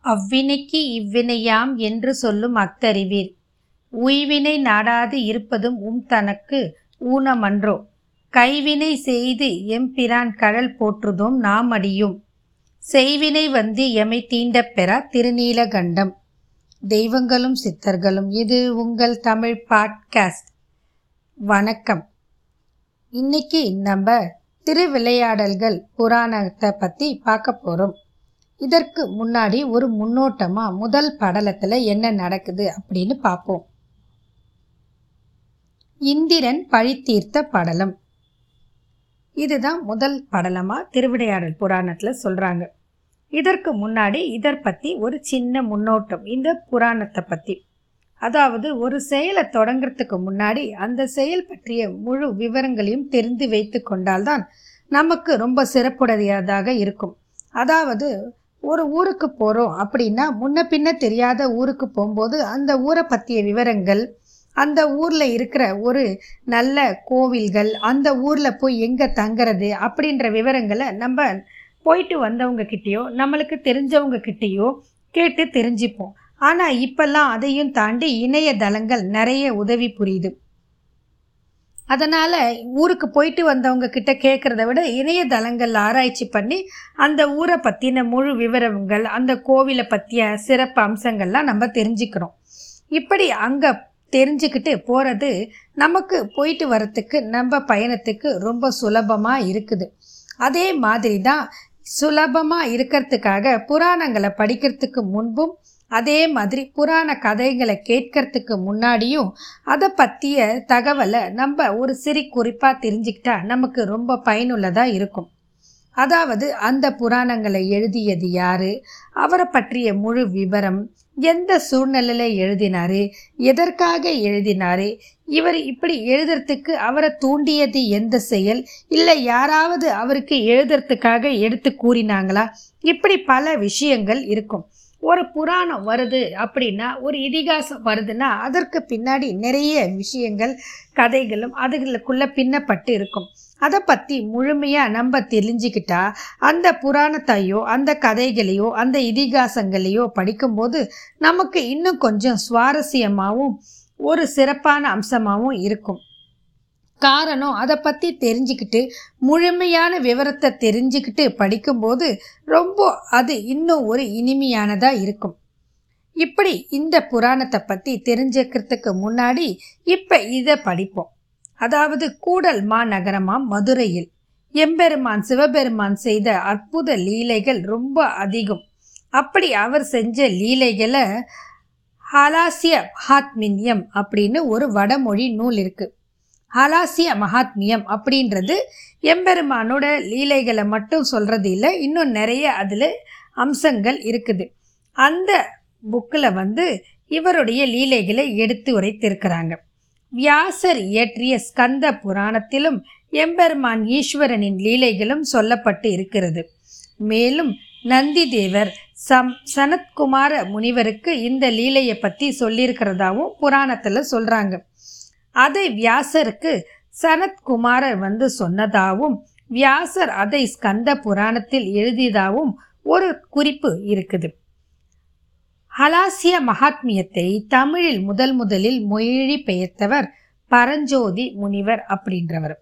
அவ்வினைக்கு இவ்வினையாம் என்று சொல்லும் அக்தறிவீர் உய்வினை நாடாது இருப்பதும் உம் தனக்கு ஊனமன்றோ. கைவினை செய்து எம்பிரான் கடல் போற்றுதோம் நாம் அடியும். செய்வினை வந்து எமை தீண்டப் பெறா திருநீலகண்டம். தெய்வங்களும் சித்தர்களும் இது உங்கள் தமிழ் பாட்காஸ்ட். வணக்கம். இன்னைக்கு நம்ம திருவிளையாடல்கள் புராணத்தை பற்றி பார்க்க போகிறோம் இதற்கு முன்னாடி ஒரு முன்னோட்டமாக முதல் படலத்தில் என்ன நடக்குது அப்படின்னு பார்ப்போம் இந்திரன் பழித்தீர்த்த படலம். இதுதான் முதல் படலமாக திருவிடையாடல் புராணத்தில் சொல்கிறாங்க இதற்கு முன்னாடி இதர் பற்றி ஒரு சின்ன முன்னோட்டம் இந்த புராணத்தை பற்றி அதாவது ஒரு செயலை தொடங்குறதுக்கு முன்னாடி அந்த செயல் பற்றிய முழு விவரங்களையும் தெரிந்து வைத்து கொண்டால்தான் நமக்கு ரொம்ப சிறப்புடையதாக இருக்கும். அதாவது ஒரு ஊருக்கு போகிறோம் அப்படின்னா முன்ன பின்ன தெரியாத ஊருக்கு போகும்போது அந்த ஊரை பற்றிய விவரங்கள் அந்த ஊரில் இருக்கிற ஒரு நல்ல கோவில்கள் அந்த ஊரில் போய் எங்கே தங்குறது அப்படின்ற விவரங்களை நம்ம போயிட்டு வந்தவங்க கிட்டேயோ நம்மளுக்கு தெரிஞ்சவங்க கிட்டேயோ கேட்டு தெரிஞ்சுப்போம். ஆனால் இப்போல்லாம் அதையும் தாண்டி இணையதளங்கள் நிறைய உதவி புரியுது. அதனால் ஊருக்கு போயிட்டு வந்தவங்க கிட்ட கேட்குறத விட இணையதளங்கள் ஆராய்ச்சி பண்ணி அந்த ஊரை பற்றின முழு விவரங்கள் அந்த கோவிலை பற்றிய சிறப்பு அம்சங்கள்லாம் நம்ம தெரிஞ்சுக்கிறோம். இப்படி அங்கே தெரிஞ்சுக்கிட்டு போகிறது நமக்கு போயிட்டு வரத்துக்கு நம்ம பயணத்துக்கு ரொம்ப சுலபமாக இருக்குது. அதே மாதிரி தான் சுலபமாக இருக்கிறதுக்காக புராணங்களை படிக்கிறதுக்கு முன்பும் அதே மாதிரி புராண கதைகளை கேட்கறதுக்கு முன்னாடியும் அதை பற்றிய தகவலை நம்ம ஒரு சிறு குறிப்பாக தெரிஞ்சுக்கிட்டா நமக்கு ரொம்ப பயனுள்ளதாக இருக்கும். அதாவது அந்த புராணங்களை எழுதியது யாரு? அவரை பற்றிய முழு விவரம் எந்த சூழ்நிலையில் எழுதினாரு எதற்காக எழுதினாரு இவர் இப்படி எழுதுறதுக்கு அவரை தூண்டியது எந்த செயல் இல்லை யாராவது அவருக்கு எழுதுறதுக்காக எடுத்து கூறினாங்களா? இப்படி பல விஷயங்கள் இருக்கும். ஒரு புராணம் வருது அப்படின்னா ஒரு இதிகாசம் வருதுன்னா அதற்கு பின்னாடி நிறைய விஷயங்கள் கதைகளும் அதுகளுக்குள்ளே பின்னப்பட்டு இருக்கும். அதை பற்றி முழுமையாக நம்ம தெரிஞ்சுக்கிட்டா அந்த புராணத்தையோ அந்த கதைகளையோ அந்த இதிகாசங்களையோ படிக்கும்போது நமக்கு இன்னும் கொஞ்சம் சுவாரஸ்யமாகவும் ஒரு சிறப்பான அம்சமாகவும் இருக்கும். காரணம் அதை பற்றி தெரிஞ்சுக்கிட்டு முழுமையான விவரத்தை தெரிஞ்சுக்கிட்டு படிக்கும்போது ரொம்ப அது இன்னும் ஒரு இனிமையானதாக இருக்கும். இப்படி இந்த புராணத்தை பற்றி தெரிஞ்சுக்கிறதுக்கு முன்னாடி இப்போ இதை படிப்போம். அதாவது கூடல் மாநகரமாம் மதுரையில். எம்பெருமான் சிவபெருமான் செய்த அற்புத லீலைகள் ரொம்ப அதிகம். அப்படி அவர் செஞ்ச லீலைகளை ஹலாசிய ஹாத்மின்யம் அப்படின்னு ஒரு வடமொழி நூல் இருக்குது ஹலாசிய மகாத்மியம் அப்படின்றது எம்பெருமானோட லீலைகளை மட்டும் சொல்கிறது இல்லை இன்னும் நிறைய அதில் அம்சங்கள் இருக்குது. அந்த புக்கில் வந்து இவருடைய லீலைகளை எடுத்து உரைத்திருக்கிறாங்க. வியாசர் இயற்றிய ஸ்கந்த புராணத்திலும் எம்பெருமான் ஈஸ்வரனின் லீலைகளும் சொல்லப்பட்டு இருக்கிறது. மேலும் நந்தி தேவர் சம் சனத்குமார முனிவருக்கு இந்த லீலையை பற்றி சொல்லியிருக்கிறதாவும் புராணத்தில் சொல்கிறாங்க அதை வியாசருக்கு சனத்குமாரர் வந்து சொன்னதாகவும் வியாசர் அதை ஸ்கந்த புராணத்தில் எழுதியதாகவும் ஒரு குறிப்பு இருக்குது. ஹலாசிய மகாத்மியத்தை தமிழில் முதல் முதலில் மொழி பெயர்த்தவர் பரஞ்சோதி முனிவர் அப்படின்றவர்.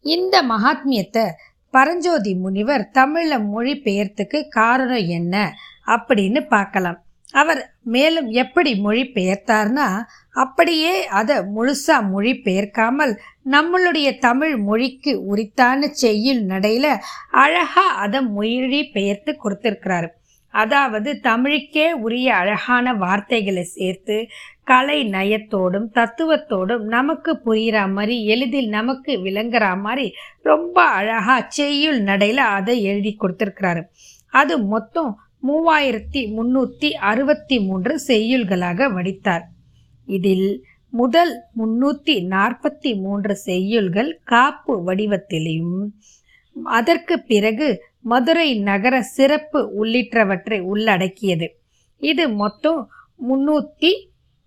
இந்த மகாத்மியத்தை பரஞ்சோதி முனிவர் தமிழில் மொழி பெயர்த்துக்கு காரணம் என்ன அப்படின்னு பார்க்கலாம். அவர் மேலும் எப்படி மொழி பெயர்த்தார்னா அப்படியே அதை முழுசாக மொழி பெயர்க்காமல் நம்மளுடைய தமிழ் மொழிக்கு உரித்தான செய்யுள் நடையில் அழகாக அதை மொழி பெயர்த்து கொடுத்துருக்கிறாரு. அதாவது தமிழுக்கே உரிய அழகான வார்த்தைகளை சேர்த்து கலை நயத்தோடும் தத்துவத்தோடும் நமக்கு புரிகிற மாதிரி எளிதில் நமக்கு விளங்குற மாதிரி ரொம்ப அழகாக செய்யுள் நடையில் அதை எழுதி கொடுத்துருக்கிறாரு. அது மொத்தம் மூவாயிரத்தி முன்னூற்றி அறுபத்தி மூன்று செய்யுள்களாக வடித்தார். இதில் முதல் முன்னூற்றி நாற்பத்தி மூன்று செய்யுள்கள் காப்பு வடிவத்திலையும் அதற்கு பிறகு மதுரை நகர சிறப்பு உள்ளிட்டவற்றை உள்ளடக்கியது. இது மொத்தம் முன்னூற்றி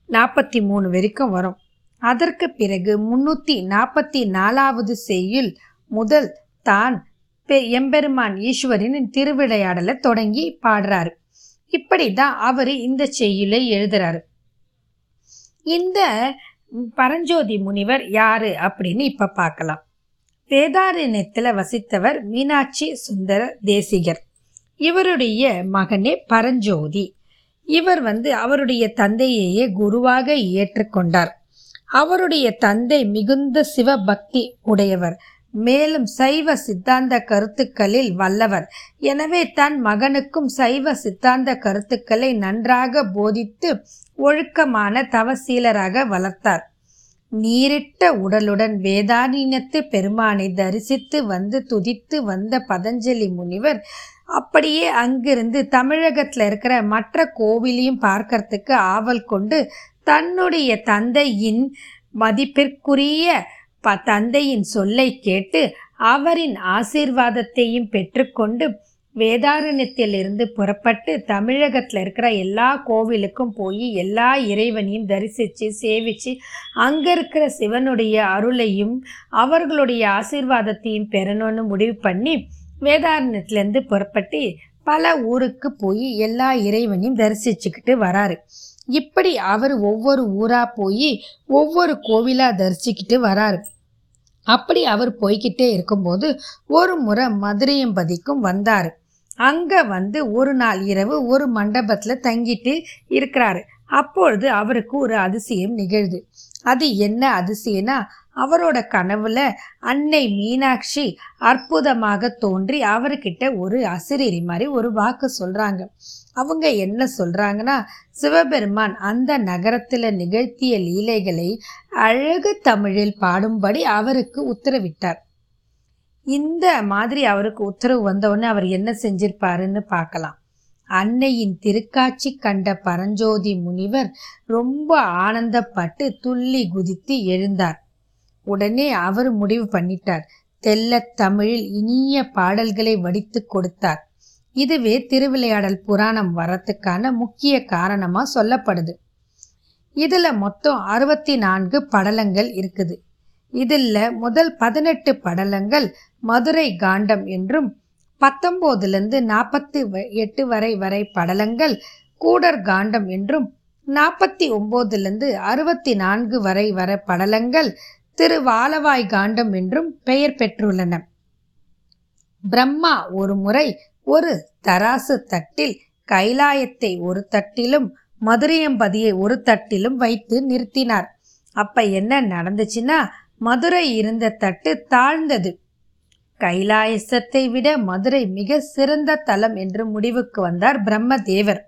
நாற்பத்தி மூணு வரைக்கும் வரும். அதற்கு பிறகு முன்னூற்றி நாற்பத்தி நாலாவது செய்யுள் முதல் தான் எம்பெருமான் ஈஸ்வரின் திருவிளையாடலை தொடங்கி பாடுறாரு. இப்படி தான் அவர் இந்த செய்யுளை எழுதுறாரு. இந்த பரஞ்சோதி முனிவர் யாரு அப்படின்னு இப்ப பார்க்கலாம். வேதாரண்யத்தில் வசித்தவர் மீனாட்சி சுந்தர தேசிகர். இவருடைய மகனே பரஞ்சோதி. இவர் வந்து அவருடைய தந்தையையே குருவாக ஏற்றுக்கொண்டார். அவருடைய தந்தை மிகுந்த சிவபக்தி உடையவர். மேலும் சைவ சித்தாந்த கருத்துக்களில் வல்லவர். எனவே தன் மகனுக்கும் சைவ சித்தாந்த கருத்துக்களை நன்றாக போதித்து ஒழுக்கமான தவசீலராக வளர்த்தார். நீரிட்ட உடலுடன் வேதாரீனத்து பெருமானை தரிசித்து வந்து துதித்து வந்த பதஞ்சலி முனிவர் அப்படியே அங்கிருந்து தமிழகத்தில் இருக்கிற மற்ற கோவிலையும் பார்க்கறதுக்கு ஆவல் கொண்டு தன்னுடைய தந்தையின் மதிப்பிற்குரிய தந்தையின் சொல்லை கேட்டு அவரின் ஆசீர்வாதத்தையும் பெற்றுக்கொண்டு வேதாரண்யத்திலிருந்து புறப்பட்டு தமிழகத்தில் இருக்கிற எல்லா கோவிலுக்கும் போய் எல்லா இறைவனையும் தரிசித்து சேவித்து அங்கே இருக்கிற சிவனுடைய அருளையும் அவர்களுடைய ஆசீர்வாதத்தையும் பெறணும்னு முடிவு பண்ணி வேதாரண்யத்திலேருந்து புறப்பட்டு பல ஊருக்கு போய் எல்லா இறைவனையும் தரிசிச்சுக்கிட்டு வராரு. இப்படி அவர் ஒவ்வொரு ஊராக போய் ஒவ்வொரு கோவிலாக தரிசிக்கிட்டு வராரு. அப்படி அவர் போய்கிட்டே இருக்கும்போது ஒரு முறை மதுரையம்பதிக்கும் வந்தார். அங்கே வந்து ஒரு நாள் இரவு ஒரு மண்டபத்தில் தங்கிட்டு இருக்கிறாரு. அப்பொழுது அவருக்கு ஒரு அதிசயம் நிகழ்து. அது என்ன அதிசயம்னா அவரோட கனவுல அன்னை மீனாட்சி அற்புதமாக தோன்றி அவர்கிட்ட ஒரு அசிரியரி மாதிரி ஒரு வாக்கு சொல்றாங்க. அவங்க என்ன சொல்கிறாங்கன்னா சிவபெருமான் அந்த நகரத்தில் நிகழ்த்திய லீலைகளை அழகு தமிழில் பாடும்படி அவருக்கு உத்தரவிட்டார். இந்த மாதிரி அவருக்கு உத்தரவு வந்தவுடனே அவர் என்ன செஞ்சிருப்பாருன்னு பார்க்கலாம். அன்னையின் திருக்காட்சி கண்ட பரஞ்சோதி முனிவர் ரொம்ப ஆனந்தப்பட்டு துள்ளி குதித்து எழுந்தார். உடனே அவர் முடிவு பண்ணிட்டார். தெல்ல தமிழில் இனிய பாடல்களை வடித்து கொடுத்தார். இதுவே திருவிளையாடல் புராணம் வரத்துக்கான முக்கிய காரணமாக சொல்லப்படுது. இதில் மொத்தம் அறுபத்தி நான்கு படலங்கள் இருக்குது. இதில் முதல் பதினெட்டு படலங்கள் மதுரை காண்டம் என்றும் பத்தொம்போதுலேருந்து நாற்பத்தி எட்டு வரை வரை படலங்கள் கூடர் காண்டம் என்றும் நாற்பத்தி ஒம்போதுலேருந்து அறுபத்தி நான்கு வரை வர படலங்கள் திருவாலவாய் காண்டம் என்றும் பெயர் பெற்றுள்ளன. பிரம்மா ஒரு முறை ஒரு தராசு தட்டில் கைலாயத்தை ஒரு தட்டிலும் மதுரையம்பதியை ஒரு தட்டிலும் வைத்து நிறுத்தினார். அப்ப என்ன நடந்துச்சுன்னா மதுரை இருந்த தட்டு தாழ்ந்தது. கைலாயசத்தை விட மதுரை மிக சிறந்த தலம் என்று முடிவுக்கு வந்தார் பிரம்மதேவர்.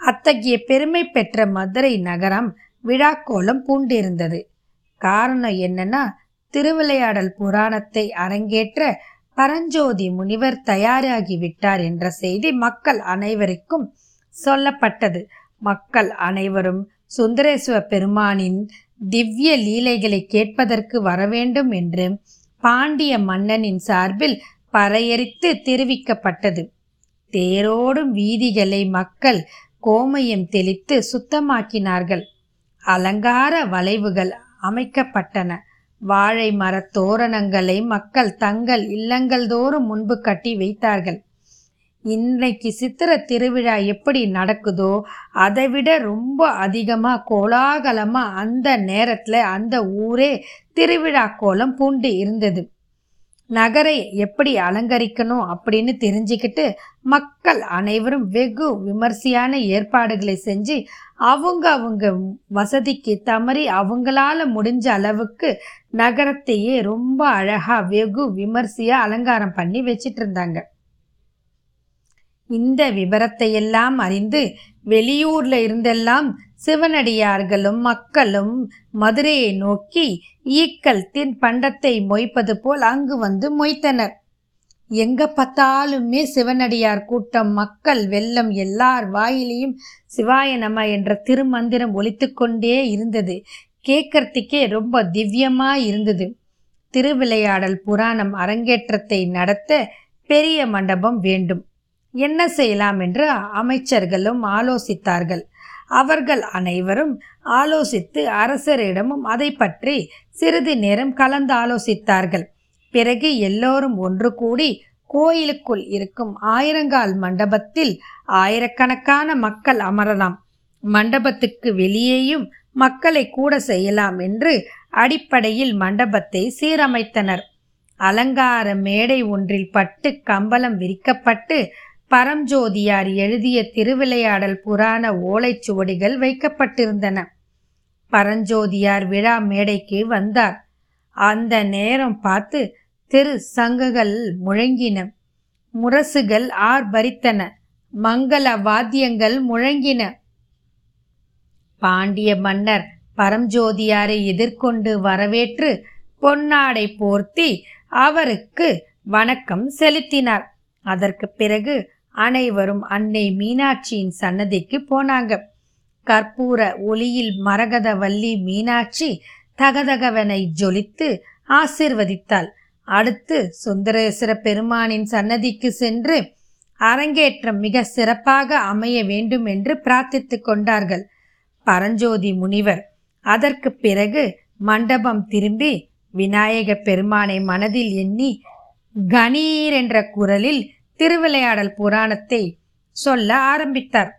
அத்தகைய பெருமை பெற்ற மதுரை நகரம் விழாக்கோலம் பூண்டிருந்தது. காரணம் என்னன்னா திருவிளையாடல் புராணத்தை அரங்கேற்ற பரஞ்சோதி முனிவர் தயாராகி விட்டார் என்ற செய்தி மக்கள் அனைவருக்கும் சொல்லப்பட்டது. மக்கள் அனைவரும் சுந்தரேஸ்வர பெருமானின் திவ்ய லீலைகளை கேட்பதற்கு வரவேண்டும் என்று பாண்டிய மன்னனின் சார்பில் பறையறித்து தெரிவிக்கப்பட்டது. தேரோடும் வீதிகளை மக்கள் கோமயம் தெளித்து சுத்தமாக்கினார்கள். அலங்கார வளைவுகள் அமைக்கப்பட்டன. வாழை மரத் தோரணங்களை மக்கள் தங்கள் இல்லங்கள் தோறும் முன்பு கட்டி வைத்தார்கள். இன்னைக்கு சித்திர திருவிழா எப்படி நடக்குதோ அதை விட ரொம்ப அதிகமாக கோலாகலமாக அந்த நேரத்தில் அந்த ஊரே திருவிழா கோலம் பூண்டு இருந்தது. நகரை எப்படி அலங்கரிக்கணும் அப்படின்னு தெரிஞ்சுக்கிட்டு மக்கள் அனைவரும் வெகு விமர்சையான ஏற்பாடுகளை செஞ்சு அவங்க அவங்க வசதிக்கு தமறி அவங்களால முடிஞ்ச அளவுக்கு நகரத்தையே ரொம்ப அழகா வெகு விமர்சையா அலங்காரம் பண்ணி வச்சிட்டு இருந்தாங்க. இந்த விபரத்தையெல்லாம் அறிந்து வெளியூர்ல இருந்தெல்லாம் சிவனடியார்களும் மக்களும் மதுரையை நோக்கி ஈக்கள் தின் பண்டத்தை மொய்ப்பது போல் அங்கு வந்து மொய்த்தனர். எங்க பார்த்தாலுமே சிவனடியார் கூட்டம் மக்கள் வெள்ளம் எல்லார் வாயிலையும் சிவாய நம என்ற திருமந்திரம் ஒலித்து கொண்டே இருந்தது. கேட்கறதுக்கே ரொம்ப திவ்யமா இருந்தது. திருவிளையாடல் புராணம் அரங்கேற்றத்தை நடத்த பெரிய மண்டபம் வேண்டும். என்ன செய்யலாம் என்று அமைச்சர்களும் ஆலோசித்தார்கள். அவர்கள் அனைவரும் ஆலோசித்து அரசரிடமும் அதை பற்றி சிறிது நேரம் கலந்து ஆலோசித்தார்கள். பிறகு எல்லோரும் ஒன்று கூடி கோயிலுக்குள் இருக்கும் ஆயிரங்கால் மண்டபத்தில் ஆயிரக்கணக்கான மக்கள் அமரலாம். மண்டபத்துக்கு வெளியேயும் மக்களை கூட செய்யலாம் என்று அடிப்படையில் மண்டபத்தை சீரமைத்தனர். அலங்கார மேடை ஒன்றில் பட்டு கம்பளம் விரிக்கப்பட்டு பரம்ஜோதியார் எழுதிய திருவிளையாடல் புராண ஓலைச்சுவடிகள் வைக்கப்பட்டிருந்தன. பரஞ்சோதியார் விழா மேடைக்கு வந்தார். அந்த நேரம் பார்த்து திரு சங்குகள் முழங்கின. முரசுகள் ஆர்பரித்தன மங்கள வாத்தியங்கள் முழங்கின. பாண்டிய மன்னர் பரம்ஜோதியாரை எதிர்கொண்டு வரவேற்று பொன்னாடை போர்த்தி அவருக்கு வணக்கம் செலுத்தினார். அதற்கு பிறகு அனைவரும் அன்னை மீனாட்சியின் சன்னதிக்கு போனாங்க. கற்பூர ஒளியில் மரகத வள்ளி மீனாட்சி தகதகவனை ஜொலித்து ஆசிர்வதித்தாள். அடுத்து சுந்தரேஸ்வர பெருமானின் சன்னதிக்கு சென்று அரங்கேற்றம் மிக சிறப்பாக அமைய வேண்டும் என்று பிரார்த்தித்துக் கொண்டார்கள். பரஞ்சோதி முனிவர் அதற்கு பிறகு மண்டபம் திரும்பி விநாயக பெருமானை மனதில் எண்ணி கணீர் என்ற குரலில் திருவிளையாடல் புராணத்தை சொல்ல ஆரம்பித்தார்.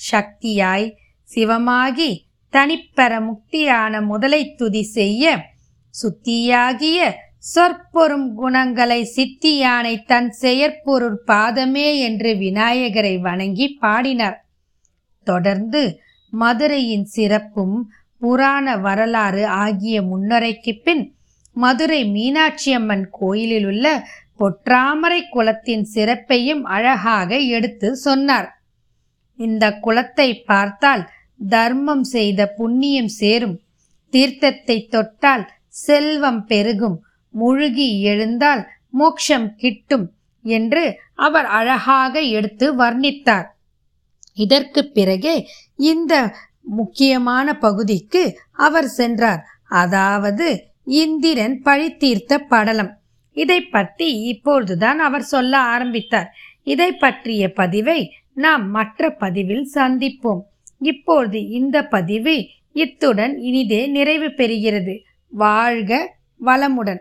சக்தியாய் சிவமாகி தனிப்பெற முக்தியான முதலை துதி செய்ய சுத்தியாகிய சொற்பொரும் குணங்களை சித்தியானை தன் செயற்பொருள் பாதமே என்று விநாயகரை வணங்கி பாடினார். தொடர்ந்து மதுரையின் சிறப்பும் புராண வரலாறு ஆகிய முன்னுரைக்கு பின் மதுரை மீனாட்சியம்மன் கோயிலில் உள்ள பொற்றாமரை குளத்தின் சிறப்பையும் அழகாக எடுத்து சொன்னார். இந்த குளத்தை பார்த்தால் தர்மம் செய்த புண்ணியம் சேரும். தீர்த்தத்தை தொட்டால் செல்வம் பெருகும். முழுகி எழுந்தால் மோட்சம் கிட்டும் என்று அவர் அழகாக எடுத்து வர்ணித்தார். இதற்கு பிறகே இந்த முக்கியமான பகுதிக்கு அவர் சென்றார். அதாவது இந்திரன் பழி தீர்த்த படலம். இதை பற்றி இப்பொழுதுதான் அவர் சொல்ல ஆரம்பித்தார். இதை பற்றிய பதிவை நாம் மற்ற பதிவில் சந்திப்போம். இப்பொழுது இந்த பதிவு இத்துடன் இனிதே நிறைவு பெறுகிறது. வாழ்க வளமுடன்.